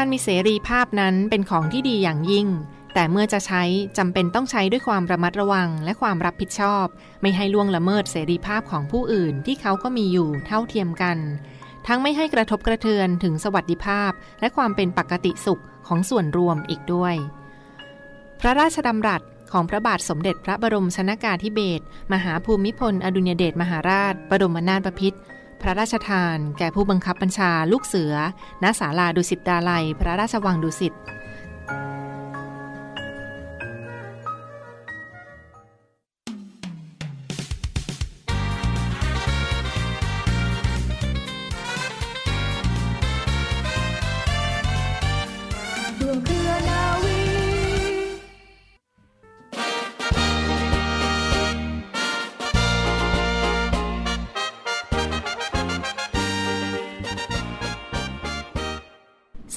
การมีเสรีภาพนั้นเป็นของที่ดีอย่างยิ่ง แต่เมื่อจะใช้จำเป็นต้องใช้ด้วยความระมัดระวังและความรับผิดชอบ ไม่ให้ล่วงละเมิดเสรีภาพของผู้อื่นที่เขาก็มีอยู่เท่าเทียมกัน ทั้งไม่ให้กระทบกระเทือนถึงสวัสดิภาพ และความเป็นปกติสุขของส่วนรวมอีกด้วย พระราชดำรัสของพระบาทสมเด็จพระบรมชนากาธิเบศรมหาภูมิพล อดุญเดชมหาราช บรมนาถบพิตร พระราชทาน แก่ผู้บังคับบัญชาลูกเสือ ณ ศาลาดุสิตดาลัย พระราชวังดุสิต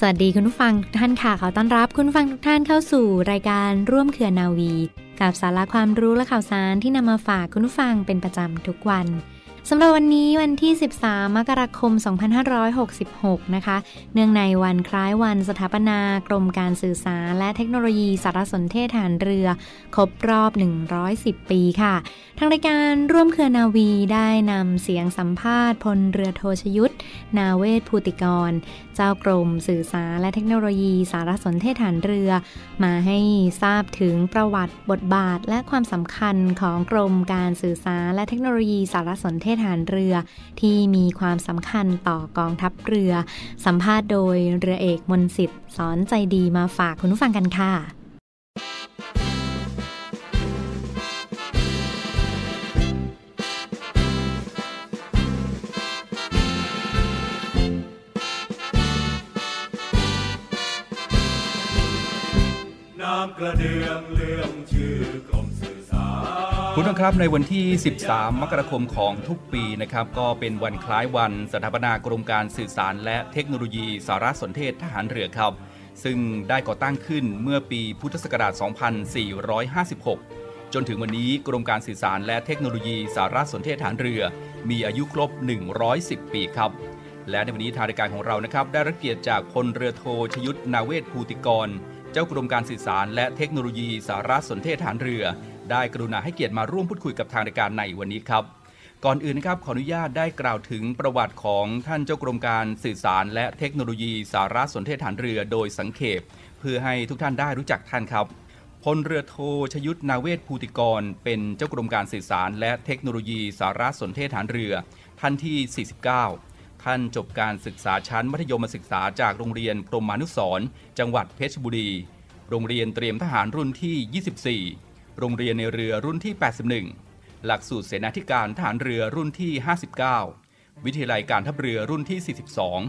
สวัสดีคุณผู้ฟังทุกท่านค่ะขอต้อนรับคุณฟังทุกท่านเข้าสู่รายการร่วมเครือนาวี กับสาระความรู้และข่าวสารที่นำมาฝากคุณผู้ฟังเป็นประจำทุกวัน สำหรับวันนี้วันที่ 13 มกราคม 2566 นะคะ เนื่องในวันคล้ายวันสถาปนากรมการสื่อสารและเทคโนโลยีสารสนเทศฐานเรือ ครบรอบ 110 ปีค่ะ ทางรายการร่วมเครือนาวีได้นำเสียงสัมภาษณ์พลเรือโทชยุทธนาเวศภูติกร เจ้ากรมสื่อสารและเทคโนโลยีสารสนเทศฐานเรือ มาให้ทราบถึงประวัติบทบาทและความสำคัญของกรมการสื่อสารและเทคโนโลยีสารสนเทศฐานเรือ ที่มีความสำคัญต่อกองทัพเรือ สัมภาษณ์โดยเรือเอกมนสิทธิ์สอนใจดีมาฝากคุณผู้ฟังกันค่ะน้ำกระเดืองเรื่องชื่อก คุณผู้ชมครับในวันที่ 13 มกราคมของทุกปีนะครับก็เป็นวันคล้ายวันสถาปนากรมการสื่อสารและเทคโนโลยีสารสนเทศทหารเรือครับ ซึ่งได้ก่อตั้งขึ้นเมื่อปีพุทธศักราช 2456 จนถึงวันนี้กรมการสื่อสารและเทคโนโลยีสารสนเทศทหารเรือ มีอายุครบ 110 ปีครับ และในวันนี้ทางรายการของเรานะครับได้รับเกียรติจากพลเรือโทชยุทธนาเวศภูติกร เจ้ากรมการสื่อสารและเทคโนโลยีสารสนเทศฐานเรือ ได้กรุณาให้เกียรติมาร่วมพูดคุยกับทางรายการในวันนี้ครับ ก่อนอื่นนะครับขออนุญาตได้กล่าวถึงประวัติของท่านเจ้ากรมการสื่อสาร และเทคโนโลยีสารสนเทศฐานเรือโดยสังเขปเพื่อให้ทุกท่านได้รู้จักท่านครับพลเรือโทชยุทธนาเวศภูติกร เป็นเจ้ากรมการสื่อสาร และเทคโนโลยีสารสนเทศฐานเรือ ท่านที่ 49 ท่านจบการศึกษาชั้นมัธยมศึกษาจากโรงเรียนพรหมานุสรจังหวัดเพชรบุรี โรงเรียนเตรียมทหารรุ่นที่ 24 โรงเรียนในเรือรุ่นที่ 81 หลักสูตรเสนาธิการทหารเรือรุ่นที่ 59 วิทยาลัยการทัพเรือรุ่นที่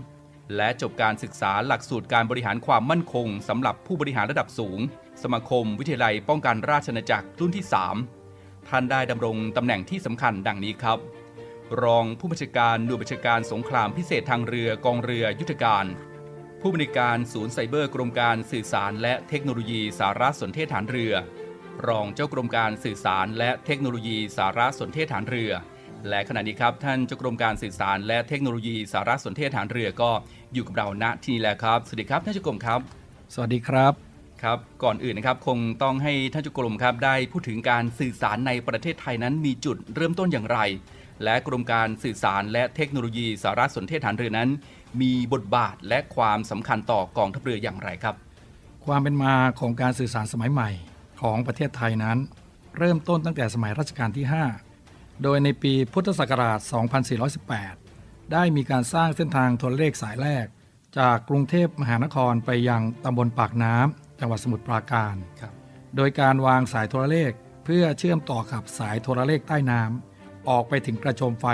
42 และจบการศึกษาหลักสูตรการบริหารความมั่นคงสำหรับผู้บริหารระดับสูง สมาคม วิทยาลัยป้องกันราชอาณาจักรรุ่นที่ 3 ท่านได้ดำรงตำแหน่งที่สำคัญดังนี้ครับ รองผู้บัญชาการหน่วยบัญชาการสงครามพิเศษทางเรือกองเรือยุทธการผู้บริการศูนย์ไซเบอร์กรมการสื่อสารและเทคโนโลยีสารสนเทศฐานเรือ รองเจ้ากรมการสื่อสารและเทคโนโลยีสารสนเทศฐานเรือ และขณะนี้ครับท่านเจ้ากรมการสื่อสารและเทคโนโลยีสารสนเทศฐานเรือก็อยู่กับเราณที่นี้แล้วครับ สวัสดีครับท่านเจ้ากรมครับ สวัสดีครับครับ ก่อนอื่นนะครับคงต้องให้ท่านเจุกรมครับได้พูดถึงการสื่อสารในประเทศไทยนั้นมีจุดเริ่มต้นอย่างไร และกรมการสื่อสารและเทคโนโลยีสารสนเทศฐานเรือนั้น มีบทบาทและความสำคัญต่อกองทัพเรืออย่างไรครับ ความเป็นมาของการสื่อสารสมัยใหม่ ของประเทศไทยนั้น เริ่มต้นตั้งแต่สมัยรัชกาลที่ 5 โดยในปีพุทธศักราช 2418 ได้มีการสร้างเส้นทางโทรเลขสายแรก จากกรุงเทพมหานครไปยังตำบลปากน้ำจังหวัดสมุทรปราการครับโดยการวางสายโทรเลขเพื่อเชื่อมต่อกับสายโทรเลขใต้น้ำออกไปถึงกระโจมไฟ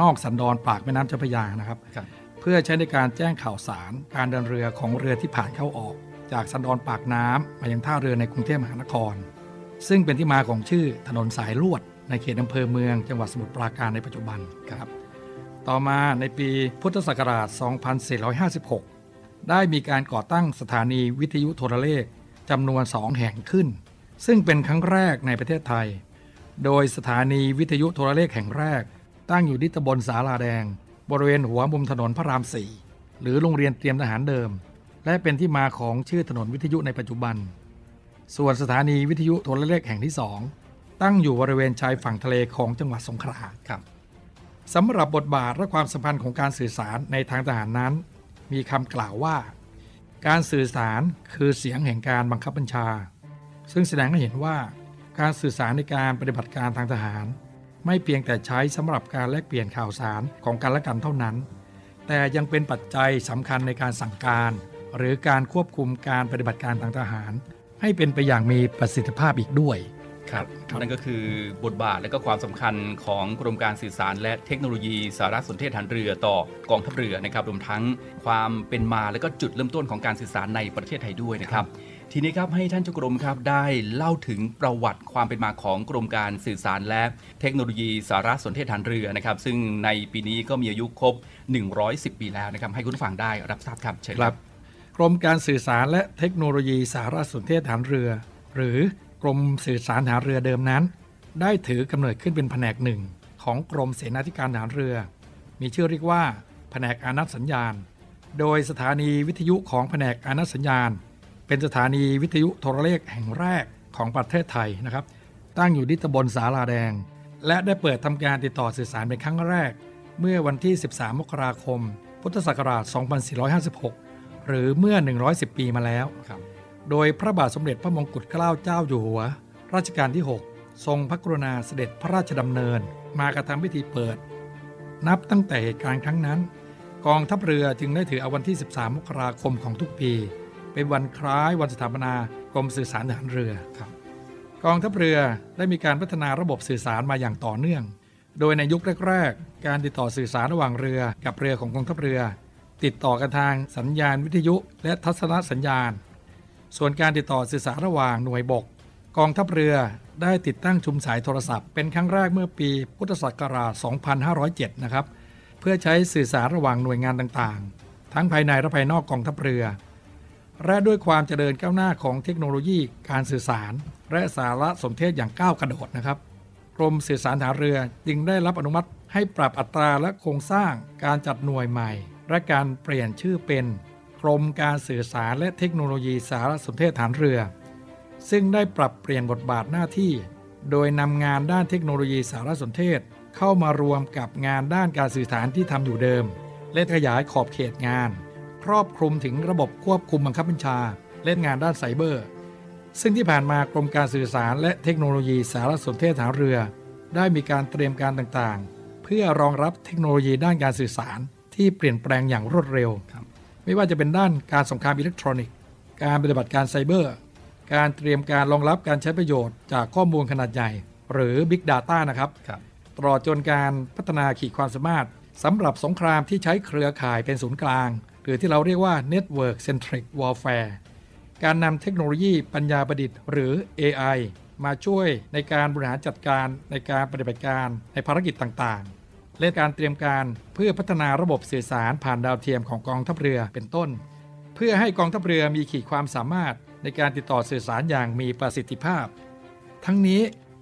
นอกสันดอนปากแม่น้ำเจ้าพระยานะครับครับเพื่อใช้ในการแจ้งข่าวสารการเดินเรือของเรือที่ผ่านเข้าออก จากสันดอนปากน้ำมายังท่าเรือในกรุงเทพมหานคร ซึ่งเป็นที่มาของชื่อถนนสายลวด ในเขตอำเภอเมืองจังหวัดสมุทรปราการในปัจจุบันครับ ต่อมาในปีพุทธศักราช 2456 ได้มีการก่อตั้งสถานีวิทยุโทรเลขจำนวนสองแห่งขึ้น ซึ่งเป็นครั้งแรกในประเทศไทย โดยสถานีวิทยุโทรเลขแห่งแรก ตั้งอยู่ที่ตำบลสาลาแดง บริเวณหัวมุมถนนพระรามสี่หรือโรงเรียนเตรียมทหารเดิม และเป็นที่มาของชื่อถนนวิทยุในปัจจุบัน ส่วนสถานีวิทยุโทรเลขแห่งที่สองตั้งอยู่บริเวณชายฝั่งทะเลของจังหวัดสงขลาครับสำหรับบทบาทและความสัมพันธ์ของการสื่อสารในทางทหารนั้น มีคำกล่าวว่า การสื่อสารคือเสียงแห่งการบังคับบัญชา ซึ่งแสดงให้เห็นว่า การสื่อสารในการปฏิบัติการทางทหาร ไม่เพียงแต่ใช้สำหรับการแลกเปลี่ยนข่าวสารของกันและกันเท่านั้น แต่ยังเป็นปัจจัยสำคัญในการสั่งการ หรือการควบคุมการปฏิบัติการทางทหาร ให้เป็นไปอย่างมีประสิทธิภาพอีกด้วยครับครับนั่นก็คือบทบาทและก็ความสำคัญของกรมการสื่อสารและเทคโนโลยีสารสนเทศฐานเรือต่อกองทัพเรือนะครับรวมทั้งความเป็นมาและก็จุดเริ่มต้นของการสื่อสารในประเทศไทยด้วยนะครับ ทีนี้ครับให้ท่านเจ้ากรมครับได้เล่าถึงประวัติความเป็นมาของกรมการสื่อสารและเทคโนโลยีสารสนเทศฐานเรือนะครับ ซึ่งในปีนี้ก็มีอายุครบ 110 ปีแล้วนะครับให้คุณผู้ฟังได้รับทราบครับเชิญคครัรับบ กรมการสื่อสารและเทคโนโลยีสารสนเทศฐานเรือ หรือกรมสื่อสารฐานเรือเดิมนั้น ได้ถือกำเนิดขึ้นเป็นแผนกหนึ่ง ของกรมเสนาธิการฐานเรือ มีชื่อเรียกว่า แผนกอานัตสัญญาณ โดยสถานีวิทยุของแผนกอานัตสัญญาณ เป็นสถานีวิทยุโทรเลขแห่งแรกของประเทศไทยนะครับ ตั้งอยู่ที่ตำบลสาลาแดง และได้เปิดทำการติดต่อสื่อสารเป็นครั้งแรก เมื่อวันที่ 13 มกราคม พุทธศักราช 2456 หรือเมื่อ 110 ปีมาแล้วครับโดยพระบาทสมเด็จพระมงกุฎเกล้าเจ้าอยู่หัว รัชกาลที่ 6 ทรงพระกรุณาเสด็จพระราชดำเนิน มากระทำพิธีเปิด นับตั้งแต่เหตุการณ์ครั้งนั้น กองทัพเรือจึงได้ถือเอาวันที่ 13 มกราคมของทุกปี เป็นวันคล้ายวันสถาปนากรมสื่อสารทหารเรือครับกองทัพเรือได้มีการพัฒนาระบบสื่อสารมาอย่างต่อเนื่อง โดยในยุคแรก ๆ การติดต่อสื่อสารระหว่างเรือกับเรือของกองทัพเรือ ติดต่อกันทางสัญญาณวิทยุและทัศนสัญญาณ ส่วนการติดต่อสื่อสารระหว่างหน่วยบก กองทัพเรือได้ติดตั้งชุมสายโทรศัพท์เป็นครั้งแรกเมื่อปีพุทธศักราช 2507 นะครับ เพื่อใช้สื่อสารระหว่างหน่วยงานต่างๆ ทั้งภายในและภายนอกกองทัพเรือ และด้วยความเจริญก้าวหน้าของเทคโนโลยีการสื่อสาร และสารสนเทศอย่างก้าวกระโดดนะครับกรมสื่อสารฐานเรือจึงได้รับอนุมัติให้ปรับอัตราและโครงสร้างการจัดหน่วยใหม่ และการเปลี่ยนชื่อเป็นกรมการสื่อสารและเทคโนโลยีสารสนเทศฐานเรือ ซึ่งได้ปรับเปลี่ยนบทบาทหน้าที่ โดยนำงานด้านเทคโนโลยีสารสนเทศ เข้ามารวมกับงานด้านการสื่อสารที่ทำอยู่เดิม และขยายขอบเขตงาน ครอบคลุมถึงระบบควบคุมบังคับบัญชา และงานด้านไซเบอร์ ซึ่งที่ผ่านมากรมการสื่อสารและเทคโนโลยีสารสนเทศฐานเรือ ได้มีการเตรียมการต่างๆ เพื่อรองรับเทคโนโลยีด้านการสื่อสาร ที่เปลี่ยนแปลงอย่างรวดเร็วครับไม่ว่าจะเป็นด้านการสงครามอิเล็กทรอนิกส์ การปฏิบัติการไซเบอร์ การเตรียมการรองรับการใช้ประโยชน์จากข้อมูลขนาดใหญ่ หรือ Big Data นะครับครับตลอดจนการพัฒนาขีดความสามารถสำหรับสงครามที่ใช้เครือข่ายเป็นศูนย์กลาง หรือที่เราเรียกว่า Network Centric Warfare การนำเทคโนโลยีปัญญาประดิษฐ์ หรือ AI มาช่วยในการบริหารจัดการในการปฏิบัติการในภารกิจต่างๆ และการเตรียมการเพื่อพัฒนาระบบสื่อสารผ่านดาวเทียมของกองทัพเรือเป็นต้น เพื่อให้กองทัพเรือมีขีดความสามารถในการติดต่อสื่อสารอย่างมีประสิทธิภาพ ทั้งนี้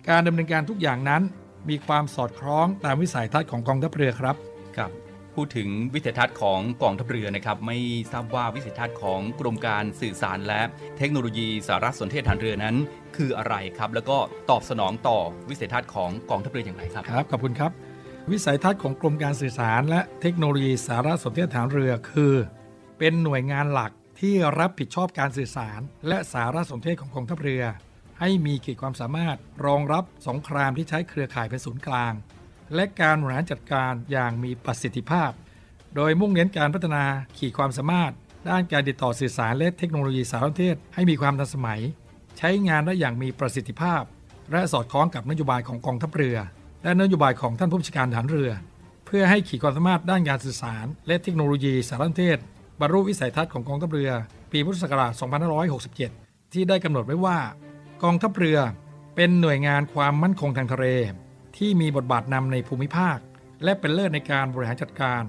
การดำเนินการทุกอย่างนั้น มีความสอดคล้องตามวิสัยทัศน์ของกองทัพเรือครับครับพูดถึงวิสัยทัศน์ของกองทัพเรือนะครับ ไม่ทราบว่าวิสัยทัศน์ของกรมการสื่อสารและเทคโนโลยีสารสนเทศฐานเรือนั้น คืออะไรครับ แล้วก็ตอบสนองต่อวิสัยทัศน์ของกองทัพเรืออย่างไรครับครับขอบคุณครับ วิสัยทัศน์ของกรมการสื่อสารและเทคโนโลยีสารสนเทศฐานเรือคือ เป็นหน่วยงานหลักที่รับผิดชอบการสื่อสาร และสารสนเทศของกองทัพเรือ ให้มีขีดความสามารถรองรับสงครามที่ใช้เครือข่ายเป็นศูนย์กลาง และการบริหารจัดการอย่างมีประสิทธิภาพ โดยมุ่งเน้นการพัฒนาขีดความสามารถ ด้านการติดต่อสื่อสารและเทคโนโลยีสารสนเทศให้มีความทันสมัย ใช้งานได้อย่างมีประสิทธิภาพ และสอดคล้องกับนโยบายของกองทัพเรือ และนโยบายของท่านผู้บัญชาการฐานเรือ เพื่อให้ขีดความสามารถด้านการสื่อสาร และเทคโนโลยีสารสนเทศ บรรลุวิสัยทัศน์ของกองทัพเรือ ปีพุทธศักราช 2567 ที่ได้กำหนดไว้ว่า กองทัพเรือเป็นหน่วยงานความมั่นคงทางทะเล ที่มีบทบาทนำในภูมิภาค และเป็นเลิศในการบริหารจัดการ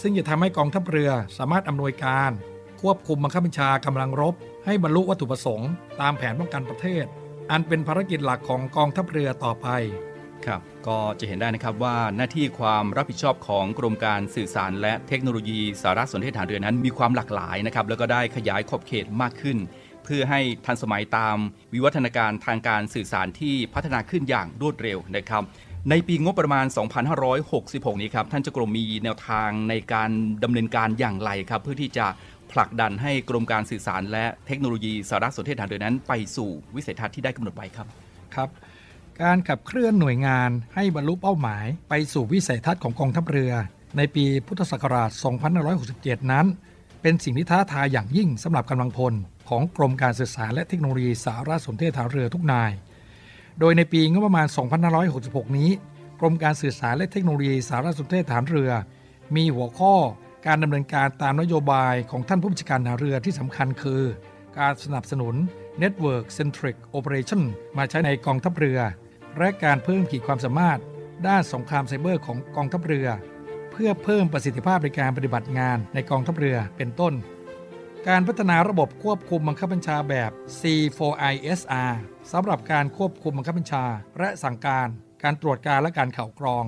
ซึ่งจะทำให้กองทัพเรือสามารถอำนวยการ ควบคุมบังคับบัญชากำลังรบ ให้บรรลุวัตถุประสงค์ ตามแผนป้องกันประเทศ อันเป็นภารกิจหลักของกองทัพเรือต่อไป ครับก็จะเห็นได้นะครับว่าหน้าที่ความรับผิดชอบของกรมการสื่อสารและเทคโนโลยีสารสนเทศฐานเรือนั้น มีความหลากหลายนะครับแล้วก็ได้ขยายขอบเขตมากขึ้น เพื่อให้ทันสมัยตามวิวัฒนาการทางการสื่อสารที่พัฒนาขึ้นอย่างรวดเร็วนะครับในปีงบประมาณ 2566 นี้ครับ ท่านจ้ากรมมีแนวทางในการดำเนินการอย่างไรครับ เพื่อที่จะผลักดันให้กรมการสื่อสารและเทคโนโลยีสารสนเทศฐานเรือนั้น ไปสู่วิสัยทัศน์ที่ได้กำหนดไว้ครับ ครับ การขับเคลื่อนหน่วยงานให้บรรลุเป้าหมาย ไปสู่วิสัยทัศน์ของกองทัพเรือ ในปีพุทธศักราช 2567 นั้น เป็นสิ่งที่ท้าทายอย่างยิ่งสำหรับกำลังพล ของกรมการสื่อสารและเทคโนโลยีสารสนเทศฐานเรือทุกนาย โดยในปีงบประมาณ 2566 นี้ กรมการสื่อสารและเทคโนโลยีสารสนเทศฐานเรือ มีหัวข้อการดำเนินการตามนโยบายของท่านผู้บัญชาการทหารเรือที่สำคัญคือ การสนับสนุน Network Centric Operation มาใช้ในกองทัพเรือ และการเพิ่มขีดความสามารถ ด้านสงครามไซเบอร์ของกองทัพเรือ เพื่อเพิ่มประสิทธิภาพในการปฏิบัติงานในกองทัพเรือเป็นต้น การพัฒนาระบบควบคุมบังคับบัญชาแบบ C4ISR สำหรับการควบคุมบังคับบัญชา และสั่งการ การตรวจการและการข่าวกรอง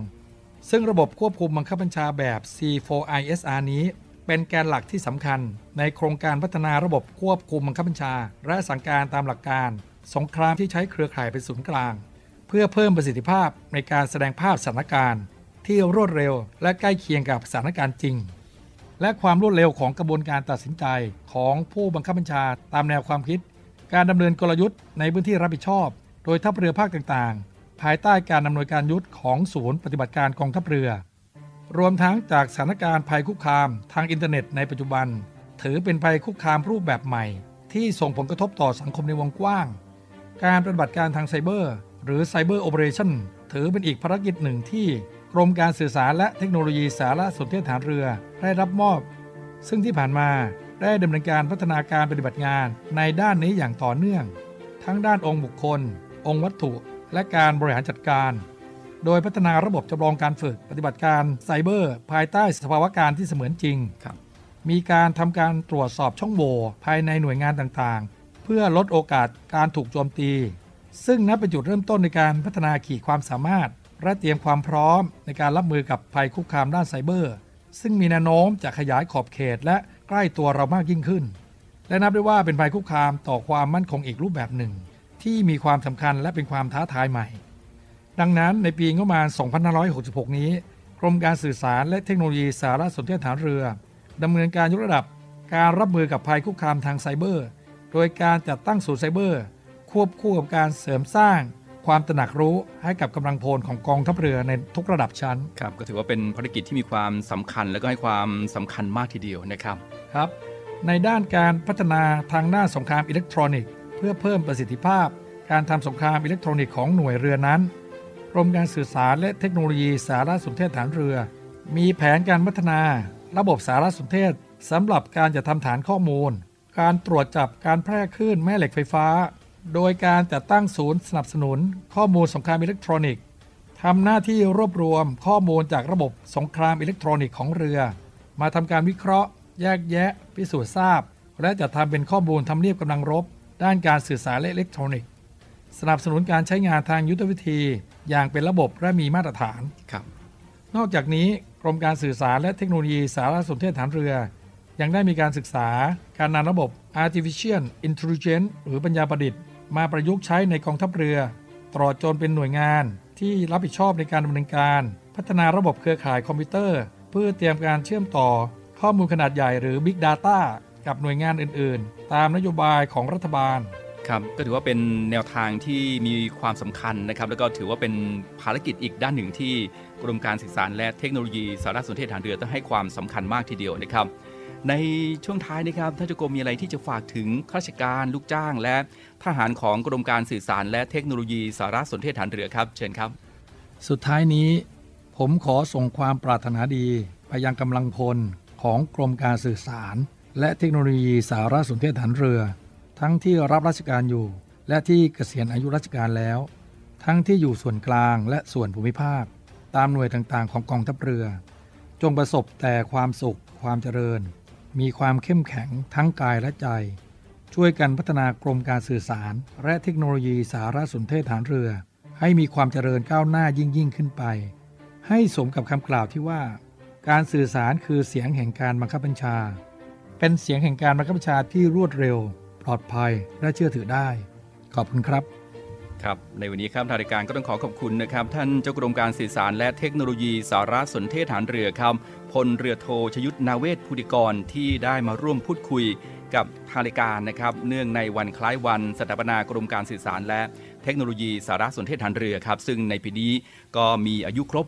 ซึ่งระบบควบคุมบังคับบัญชาแบบ C4ISR นี้เป็นแกนหลักที่สำคัญ ในโครงการพัฒนาระบบควบคุมบังคับบัญชา และสั่งการตามหลักการ สงครามที่ใช้เครือข่ายเป็นศูนย์กลาง เพื่อเพิ่มประสิทธิภาพในการแสดงภาพสถานการณ์ ที่รวดเร็วและใกล้เคียงกับสถานการณ์จริง และความรวดเร็วของกระบวนการตัดสินใจของผู้บังคับบัญชาตามแนวความคิด การดำเนินกลยุทธ์ในพื้นที่รับผิดชอบ โดยทัพเรือภาคต่างๆ ภายใต้การดำเนินการยุทธของศูนย์ปฏิบัติการกองทัพเรือ รวมทั้งจากสถานการณ์ภัยคุกคามทางอินเทอร์เน็ตในปัจจุบัน ถือเป็นภัยคุกคามรูปแบบใหม่ ที่ส่งผลกระทบต่อสังคมในวงกว้าง การปฏิบัติการทางไซเบอร์ หรือไซเบอร์โอเปอเรชั่นถือเป็นอีกภารกิจหนึ่งที่กรมการสื่อสารและเทคโนโลยีสารสนเทศฐานเรือได้รับมอบ ซึ่งที่ผ่านมาได้ดำเนินการพัฒนาการปฏิบัติงานในด้านนี้อย่างต่อเนื่อง ทั้งด้านองค์บุคคล องค์วัตถุ และการบริหารจัดการ โดยพัฒนาระบบจำลองการฝึกปฏิบัติการไซเบอร์ ภายใต้สภาวะการที่เสมือนจริงครับมีการทำการตรวจสอบช่องโหว่ภายในหน่วยงานต่างๆ เพื่อลดโอกาสการถูกโจมตี ซึ่งนับเป็นจุดเริ่มต้นในการพัฒนาขีดความสามารถ และเตรียมความพร้อมในการรับมือกับภัยคุกคามด้านไซเบอร์ ซึ่งมีแนวโน้มจะขยายขอบเขตและใกล้ตัวเรามากยิ่งขึ้น และนับได้ว่าเป็นภัยคุกคามต่อความมั่นคงอีกรูปแบบหนึ่ง ที่มีความสำคัญและเป็นความท้าทายใหม่ ดังนั้นในปีงบประมาณ 2566 นี้ กรมการสื่อสารและเทคโนโลยีสารสนเทศฐานเรือดำเนินการยกระดับการรับมือกับภัยคุกคามทางไซเบอร์ โดยการจัดตั้งศูนย์ไซเบอร์ ควบคู่กับการเสริมสร้างความตระหนักรู้ให้กับกำลังพลของกองทัพเรือในทุกระดับชั้นครับก็ถือว่าเป็นภารกิจที่มีความสำคัญและก็ให้ความสำคัญมากทีเดียวนะครับครับ ในด้านการพัฒนาทางด้านสงครามอิเล็กทรอนิกส์ เพื่อเพิ่มประสิทธิภาพ การทำสงครามอิเล็กทรอนิกส์ของหน่วยเรือนั้นกรมการสื่อสารและเทคโนโลยีสารสนเทศทหารเรือ มีแผนการพัฒนา ระบบสารสนเทศสำหรับการจัดทำฐานข้อมูล การตรวจจับการแพร่คลื่นแม่เหล็กไฟฟ้า โดยการจัดตั้งศูนย์สนับสนุน ข้อมูลสงครามอิเล็กทรอนิกส์ทำหน้าที่รวบรวมข้อมูลจากระบบสงครามอิเล็กทรอนิกส์ของเรือ มาทำการวิเคราะห์ แยกแยะ พิสูจน์ทราบ และจัดทำเป็นข้อมูลทำเนียบกำลังรบ ด้านการสื่อสารและอิเล็กทรอนิกส์ สนับสนุนการใช้งานทางยุทธวิธี อย่างเป็นระบบและมีมาตรฐาน ครับ นอกจากนี้กรมการสื่อสารและเทคโนโลยีสารสนเทศฐานเรือ ยังได้มีการศึกษาการนำระบบ artificial intelligence หรือปัญญาประดิษฐ์ มาประยุกต์ใช้ในกองทัพเรือ ตลอดจนเป็นหน่วยงานที่รับผิดชอบในการดำเนินการ พัฒนาระบบเครือข่ายคอมพิวเตอร์ เพื่อเตรียมการเชื่อมต่อ ข้อมูลขนาดใหญ่หรือ Big Data กับหน่วยงานอื่น ๆ ตามนโยบายของรัฐบาลครับก็ถือว่าเป็นแนวทางที่มีความสำคัญนะครับ แล้วก็ถือว่าเป็นภารกิจอีกด้านหนึ่งที่กรมการสื่อสารและเทคโนโลยีสารสนเทศฐานเรือต้องให้ความสำคัญมากทีเดียวนะครับ ในช่วงท้ายนะครับท่านเจ้ากรมมีอะไรที่จะฝากถึงข้าราชการลูกจ้าง และ ทหารของกรมการสื่อสารและเทคโนโลยีสารสนเทศฐานเรือครับ เชิญครับ สุดท้ายนี้ ผมขอส่งความปรารถนาดีไปยังกำลังพลของกรมการสื่อสาร และเทคโนโลยีสารสนเทศฐานเรือ ทั้งที่รับราชการอยู่ และที่เกษียณอายุราชการแล้ว ทั้งที่อยู่ส่วนกลางและส่วนภูมิภาค ตามหน่วยต่างๆ ของกองทัพเรือ จงประสบแต่ความสุขความเจริญ มีความเข้มแข็งทั้งกายและใจ ช่วยกันพัฒนากรมการสื่อสาร และเทคโนโลยีสารสนเทศฐานเรือ ให้มีความเจริญก้าวหน้ายิ่งยิ่งขึ้นไป ให้สมกับคำกล่าวที่ว่า การสื่อสารคือเสียงแห่งการบังคับบัญชา เป็นเสียงแห่งการบังคับบัญชาที่รวดเร็ว ปลอดภัยและเชื่อถือได้ ขอบคุณครับครับในวันนี้ครับทางรายการก็ต้องขอขอบคุณนะครับ ท่านเจ้ากรมการสื่อสารและเทคโนโลยีสารสนเทศฐานเรือครับพลเรือโทชยุทธนาเวศพุติกรที่ได้มาร่วมพูดคุย กับทางรายการนะครับ เนื่องในวันคล้ายวันสถาปนากรมการสื่อสาร และเทคโนโลยีสารสนเทศฐานเรือครับ ซึ่งในปีนี้ก็มีอายุครบ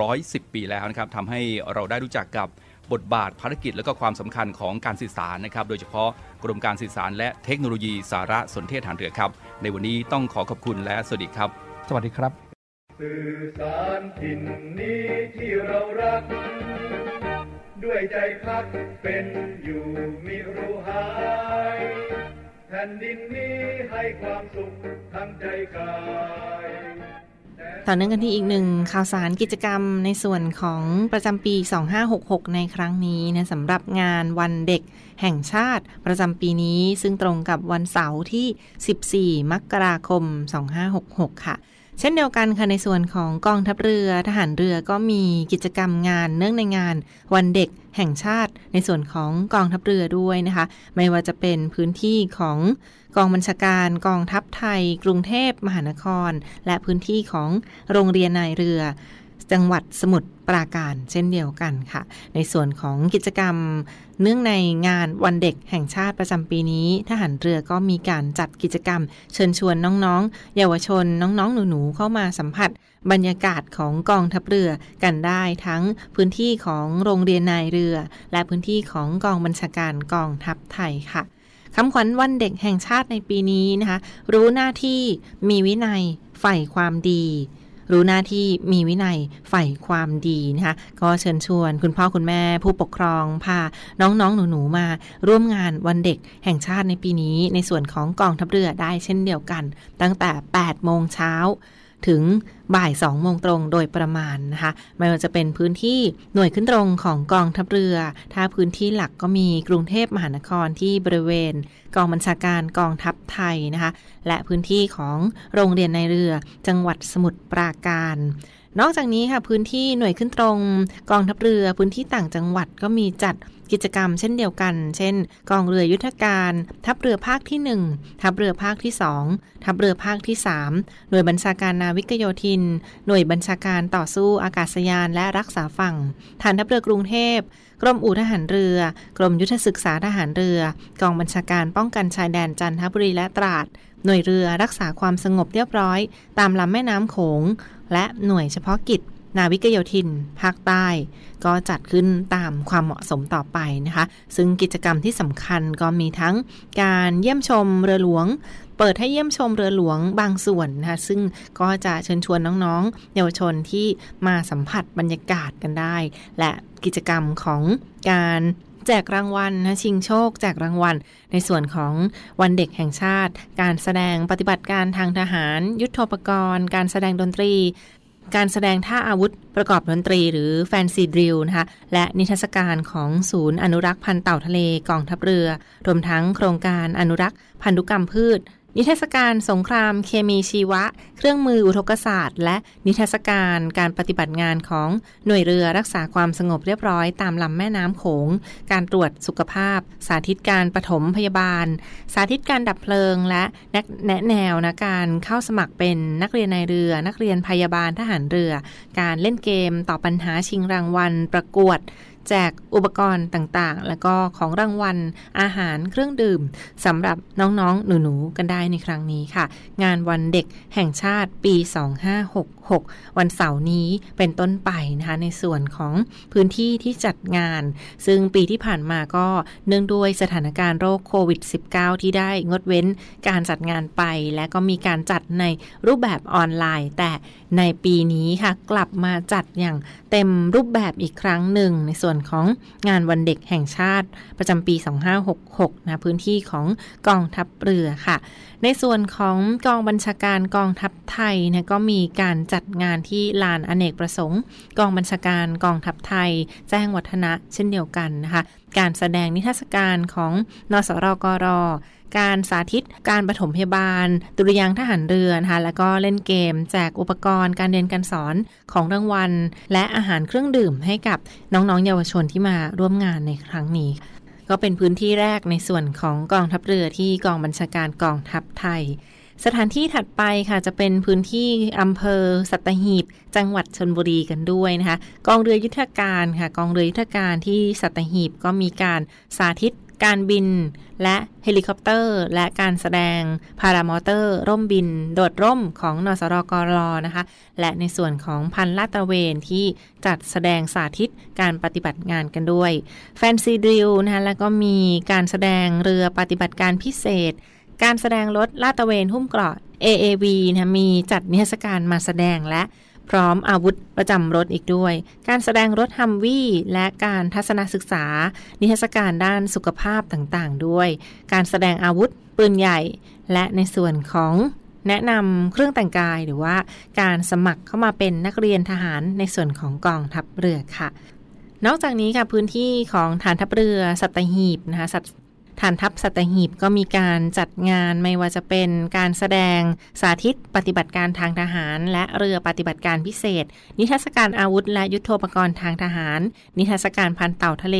110 ปีแล้วนะครับทำให้เราได้รู้จักกับบทบาทภารกิจและก็ความสำคัญของการสื่อสารนะครับ โดยเฉพาะกรมการสื่อสารและเทคโนโลยีสารสนเทศฐานเรือครับ ในวันนี้ต้องขอขอบคุณและสวัสดีครับ สวัสดีครับ สื่อสารถิ่นนี้ที่เรารัก ด้วยใจพักเป็นอยู่มิรู้หายแผ่นดินนี้ให้ความสุขทั้งใจกายต่อเนื่องกันที่อีกหนึ่งข่าวสารกิจกรรมในส่วนของประจำปี 2566 ในครั้งนี้นะสำหรับงานวันเด็กแห่งชาติประจำปีนี้ซึ่งตรงกับวันเสาร์ที่ 14 มกราคม 2566 ค่ะ เช่นเดียวกันค่ะในส่วนของกองทัพเรือทหารเรือก็มีกิจกรรมงานเนื่องในงานวันเด็กแห่งชาติในส่วนของกองทัพเรือด้วยนะคะ ไม่ว่าจะเป็นพื้นที่ของกองบัญชาการกองทัพไทย กรุงเทพมหานคร และพื้นที่ของโรงเรียนนายเรือ จังหวัดสมุทรปราการเช่นเดียวกันค่ะ ในส่วนของกิจกรรม เนื่องในงานวันเด็กแห่งชาติประจำปีนี้ทหารเรือก็มีการจัดกิจกรรม เชิญชวนน้องๆ เยาวชนน้องๆ หนูๆ เข้ามาสัมผัส บรรยากาศของกองทัพเรือกันได้ทั้งพื้นที่ของโรงเรียนนายเรือ และพื้นที่ของกองบัญชาการกองทัพไทยค่ะคำขวัญวันเด็กแห่งชาติในปีนี้นะคะ รู้หน้าที่มีวินัยใฝ่ความดี รู้หน้าที่มีวินัยใฝ่ความดีนะคะก็เชิญชวนคุณพ่อคุณแม่ผู้ปกครองพาน้องๆหนูๆมาร่วมงานวันเด็กแห่งชาติในปีนี้ ในส่วนของกองทัพเรือได้เช่นเดียวกัน ตั้งแต่ 8 โมงเช้า ถึงบ่าย2โมงตรงโดยประมาณนะคะไม่ว่าจะเป็นพื้นที่หน่วยขึ้นตรงของกองทัพเรือ ถ้าพื้นที่หลักก็มีกรุงเทพมหานครที่บริเวณ กองบัญชาการกองทัพไทยนะคะและพื้นที่ของโรงเรียนในเรือจังหวัดสมุทรปราการ นอกจากนี้ค่ะพื้นที่หน่วยขึ้นตรงกองทัพเรือพื้นที่ต่างจังหวัดก็มีจัดกิจกรรมเช่นเดียวกัน เช่น กองเรือยุทธการ ทัพเรือภาคที่ 1 ทัพเรือภาคที่ 2 ทัพเรือภาคที่ 3 หน่วยบัญชาการนาวิกโยธิน หน่วยบัญชาการต่อสู้อากาศยานและรักษาฝั่ง ฐานทัพเรือกรุงเทพ กรมอู่ทหารเรือ กรมยุทธศึกษาทหารเรือ กองบัญชาการป้องกันชายแดนจันทบุรีและตราด หน่วยเรือรักษาความสงบเรียบร้อย ตามลำแม่น้ำโขง และหน่วยเฉพาะกิจ นาวิกโยธิน ภาคใต้ ก็จัดขึ้นตามความเหมาะสมต่อไปนะคะ ซึ่งกิจกรรมที่สำคัญก็มีทั้งการเยี่ยมชมเรือหลวงเปิดให้เยี่ยมชมเรือหลวงบางส่วนนะคะซึ่งก็จะเชิญชวนน้องๆ เยาวชนที่มาสัมผัสบรรยากาศกันได้ และกิจกรรมของการ แจกรางวัลนะชิงโชค แจกรางวัล ในส่วนของวันเด็กแห่งชาติ การแสดงปฏิบัติการทางทหาร ยุทธปกรณ์ การแสดงดนตรี การแสดงท่าอาวุธประกอบดนตรี หรือแฟนซีดริลนะคะและนิทรรศการของศูนย์อนุรักษ์พันธุ์เต่าทะเลกองทัพเรือ รวมทั้งโครงการอนุรักษ์พันธุกรรมพืช นิทรรศการสงครามเคมีชีวะ เครื่องมืออุทกศาสตร์ และนิทรรศการการปฏิบัติงานของหน่วยเรือรักษาความสงบเรียบร้อยตามลำแม่น้ำโขง การตรวจสุขภาพ สาธิตการปฐมพยาบาล สาธิตการดับเพลิง และแนะแนวนะการเข้าสมัครเป็นนักเรียนในเรือ นักเรียนพยาบาลทหารเรือ การเล่นเกมตอบปัญหาชิงรางวัล ประกวด แจกอุปกรณ์ต่างๆ แล้วก็ของรางวัลอาหารเครื่องดื่มสำหรับน้องๆ หนูๆ กันได้ในครั้งนี้ค่ะ งานวันเด็กแห่งชาติปี 2566 วันเสาร์นี้เป็นต้นไปนะคะในส่วนของพื้นที่ที่จัดงาน ซึ่งปีที่ผ่านมาก็เนื่องด้วยสถานการณ์โรคโควิด -19 ที่ได้งดเว้นการจัดงานไป และก็มีการจัดในรูปแบบออนไลน์ แต่ ในปีนี้ค่ะ กลับมาจัดอย่างเต็มรูปแบบอีกครั้งหนึ่ง ในส่วนของงานวันเด็กแห่งชาติประจำปี 2566 นะพื้นที่ของกองทัพเรือค่ะ ในส่วนของกองบัญชาการกองทัพไทยนะก็มีการจัดงานที่ลานอเนกประสงค์ กองบัญชาการกองทัพไทย แจ้งวัฒนะเช่นเดียวกันนะคะ การแสดงนิทรรศการของนสรกร การสาธิตการปฐมพยาบาลดุริยางทหารเรือนะคะแล้วก็เล่นเกม แจกอุปกรณ์การเรียนการสอนของรางวัล และอาหารเครื่องดื่มให้กับน้องๆ เยาวชนที่มาร่วมงานในครั้งนี้ก็เป็นพื้นที่แรกในส่วนของกองทัพเรือที่กองบัญชาการกองทัพไทย สถานที่ถัดไปค่ะจะเป็นพื้นที่อำเภอ สัตหีบ จังหวัดชลบุรีกันด้วยนะคะ กองเรือยุทธการค่ะ กองเรือยุทธการที่สัตหีบก็มีการสาธิต การบิน และเฮลิคอปเตอร์ และการแสดงพารามอเตอร์ ร่มบิน โดดร่มของนสร.กร.นะคะ และในส่วนของพันลาดตระเวนที่จัดแสดงสาธิตการปฏิบัติงานกันด้วย fancy drill นะคะแล้วก็มีการแสดงเรือปฏิบัติการพิเศษ การแสดงรถลาดตระเวนหุ้มเกราะ AAV นะมีจัดนิทรรศการมาแสดงและ พร้อมอาวุธประจำรถอีกด้วย การแสดงรถฮัมวี่และการทัศนศึกษา นิทรรศการด้านสุขภาพต่างๆ ด้วย การแสดงอาวุธปืนใหญ่ และในส่วนของแนะนำเครื่องแต่งกายหรือว่าการสมัครเข้ามาเป็นนักเรียนทหารในส่วนของกองทัพเรือค่ะนอกจากนี้ค่ะพื้นที่ของฐานทัพเรือสัตหีบนะคะ ฐานทัพสัตหีบก็มีการจัดงานไม่ว่าจะเป็นการแสดงสาธิตปฏิบัติการทางทหาร และเรือปฏิบัติการพิเศษ นิทรรศการอาวุธ และยุทโธปกรณ์ทางทหาร นิทรรศการพันเต่าทะเล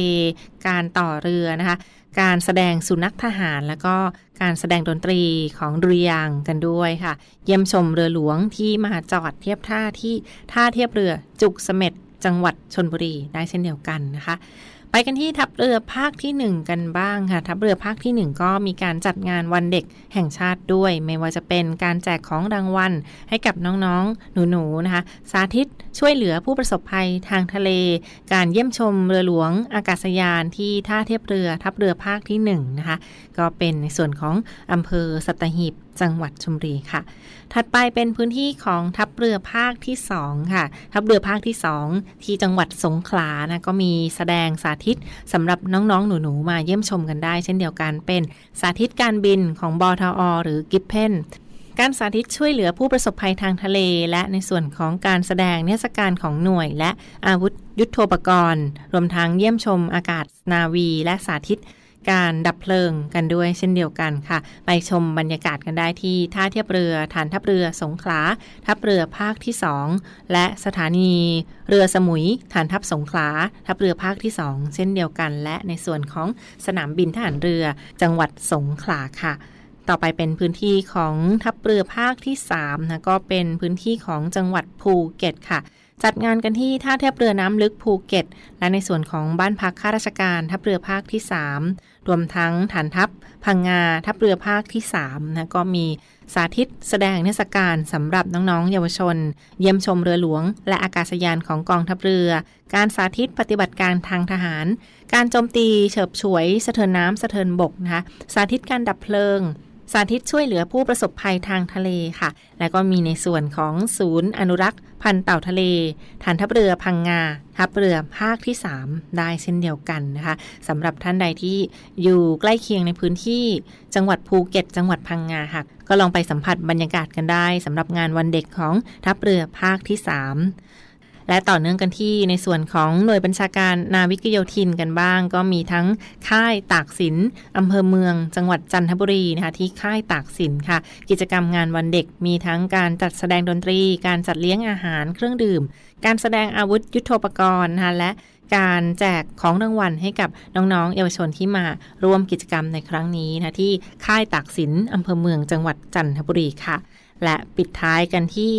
การต่อเรือนะคะการแสดงสุนัขทหารแล้วก็การแสดงดนตรีของดุริยางกันด้วยค่ะ เยี่ยมชมเรือหลวงที่มาจอดเทียบท่าที่ท่าเทียบเรือจุกเสม็ดจังหวัดชนบุรีได้เช่นเดียวกันนะคะ ไปกันที่ทัพเรือภาคที่ 1 กันบ้างค่ะ ทัพเรือภาคที่ 1 ก็มีการจัดงานวันเด็กแห่งชาติด้วย ไม่ว่าจะเป็นการแจกของรางวัลให้กับน้องๆ หนูๆนะคะ สาธิตช่วยเหลือผู้ประสบภัยทางทะเล การเยี่ยมชมเรือหลวงอากาศยานที่ท่าเทียบเรือทัพเรือภาคที่1นะคะก็เป็นในส่วนของอำเภอสัตหีบจังหวัดชมบุรีค่ะ ถัดไปเป็นพื้นที่ของทัพเรือภาคที่2ค่ะ ทัพเรือภาคที่ 2 ที่จังหวัดสงขลานะก็มีแสดงสาธิตสำหรับน้องๆ หนูๆ มาเยี่ยมชมกันได้ เช่นเดียวกันเป็นสาธิตการบินของบอทอหรือกิฟเพนการสาธิตช่วยเหลือผู้ประสบภัยทางทะเล และในส่วนของการแสดงเนศกาลของหน่วย และอาวุธยุทโธปกรณ์ รวมทั้งเยี่ยมชมอากาศนาวี และสาธิต การดับเพลิงกันด้วยเช่นเดียวกันค่ะ ไปชมบรรยากาศกันได้ที่ท่าเทียบเรือฐานทัพเรือสงขลาทัพเรือภาคที่ 2 และสถานีเรือสมุยฐานทัพสงขลาทัพเรือภาคที่ 2 เช่นเดียวกัน และในส่วนของสนามบินทหารเรือจังหวัดสงขลาค่ะต่อไปเป็นพื้นที่ของทัพเรือภาคที่3นะก็เป็นพื้นที่ของจังหวัดภูเก็ตค่ะ จัดงานกันที่ท่าเทียบเรือน้ำลึกภูเก็ต และในส่วนของบ้านพักข้าราชการทัพเรือภาคที่ 3 รวมทั้งฐานทัพพังงาทัพเรือภาคที่3นะก็มีสาธิตแสดงเทศกาลสำหรับน้องๆ เยาวชน เยี่ยมชมเรือหลวง และอากาศยานของกองทัพเรือ การสาธิตปฏิบัติการทางทหาร การโจมตีเฉิบฉวย สะเทินน้ำสะเทินบกนะคะสาธิตการดับเพลิง สาธิตช่วยเหลือผู้ประสบภัยทางทะเลค่ะ และก็มีในส่วนของศูนย์อนุรักษ์พันเต่าทะเล ฐานทัพเรือพังงา ทัพเรือภาคที่ 3 ได้เช่นเดียวกันนะคะสำหรับท่านใดที่อยู่ใกล้เคียงในพื้นที่จังหวัดภูเก็ต จังหวัดพังงาค่ะ ก็ลองไปสัมผัสบรรยากาศกันได้สำหรับงานวันเด็กของทัพเรือภาคที่ 3 และต่อเนื่องกันที่ในส่วนของหน่วยบัญชาการนาวิกโยธินกันบ้าง ก็มีทั้งค่ายตากสินอำเภอเมือง จังหวัดจันทบุรีนะคะที่ค่ายตากสินค่ะ กิจกรรมงานวันเด็กมีทั้งการจัดแสดงดนตรี การจัดเลี้ยงอาหารเครื่องดื่ม การแสดงอาวุธยุโทโธปกรณ์นะคะและการแจกของรางวัลให้กับน้องๆ เยาวชนที่มาร่วมกิจกรรมในครั้งนี้นะที่ค่ายตากสินอำเภอเมืองจังหวัดจันทบุรีค่ะ และปิดท้ายกันที่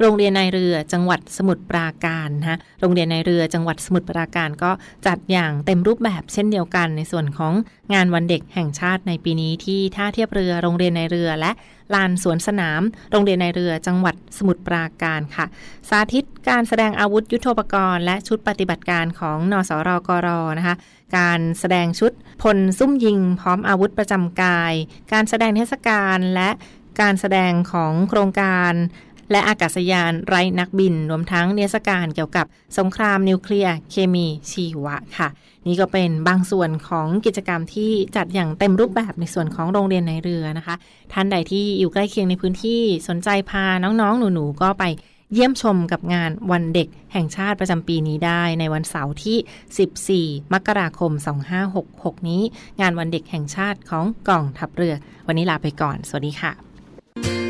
โรงเรียนในเรือจังหวัดสมุทรปราการนะโรงเรียนในเรือจังหวัดสมุทรปราการก็จัดอย่างเต็มรูปแบบเช่นเดียวกัน ในส่วนของงานวันเด็กแห่งชาติในปีนี้ที่ท่าเทียบเรือโรงเรียนในเรือและลานสวนสนาม โรงเรียนในเรือจังหวัดสมุทรปราการค่ะ สาธิตการแสดงอาวุธยุโทโธปกรณ์ และชุดปฏิบัติการของนสรกรนะคะการแสดงชุดพลซุ่มยิงพร้อมอาวุธประจำกาย การแสดงเทศกาลและการแสดงของโครงการ และอากาศยานไร้นักบิน รวมทั้งเนศกาลเกี่ยวกับสงครามนิวเคลียร์เคมีชีวะค่ะ นี่ก็เป็นบางส่วนของกิจกรรมที่จัดอย่างเต็มรูปแบบในส่วนของโรงเรียนในเรือนะคะ ท่านใดที่อยู่ใกล้เคียงในพื้นที่สนใจพาน้องๆ หนูๆ ก็ไปเยี่ยมชมกับงานวันเด็กแห่งชาติประจำปีนี้ได้ในวันเสาร์ที่ 14 มกราคม 2566 นี้ งานวันเด็กแห่งชาติของกองทัพเรือ วันนี้ลาไปก่อน สวัสดีค่ะ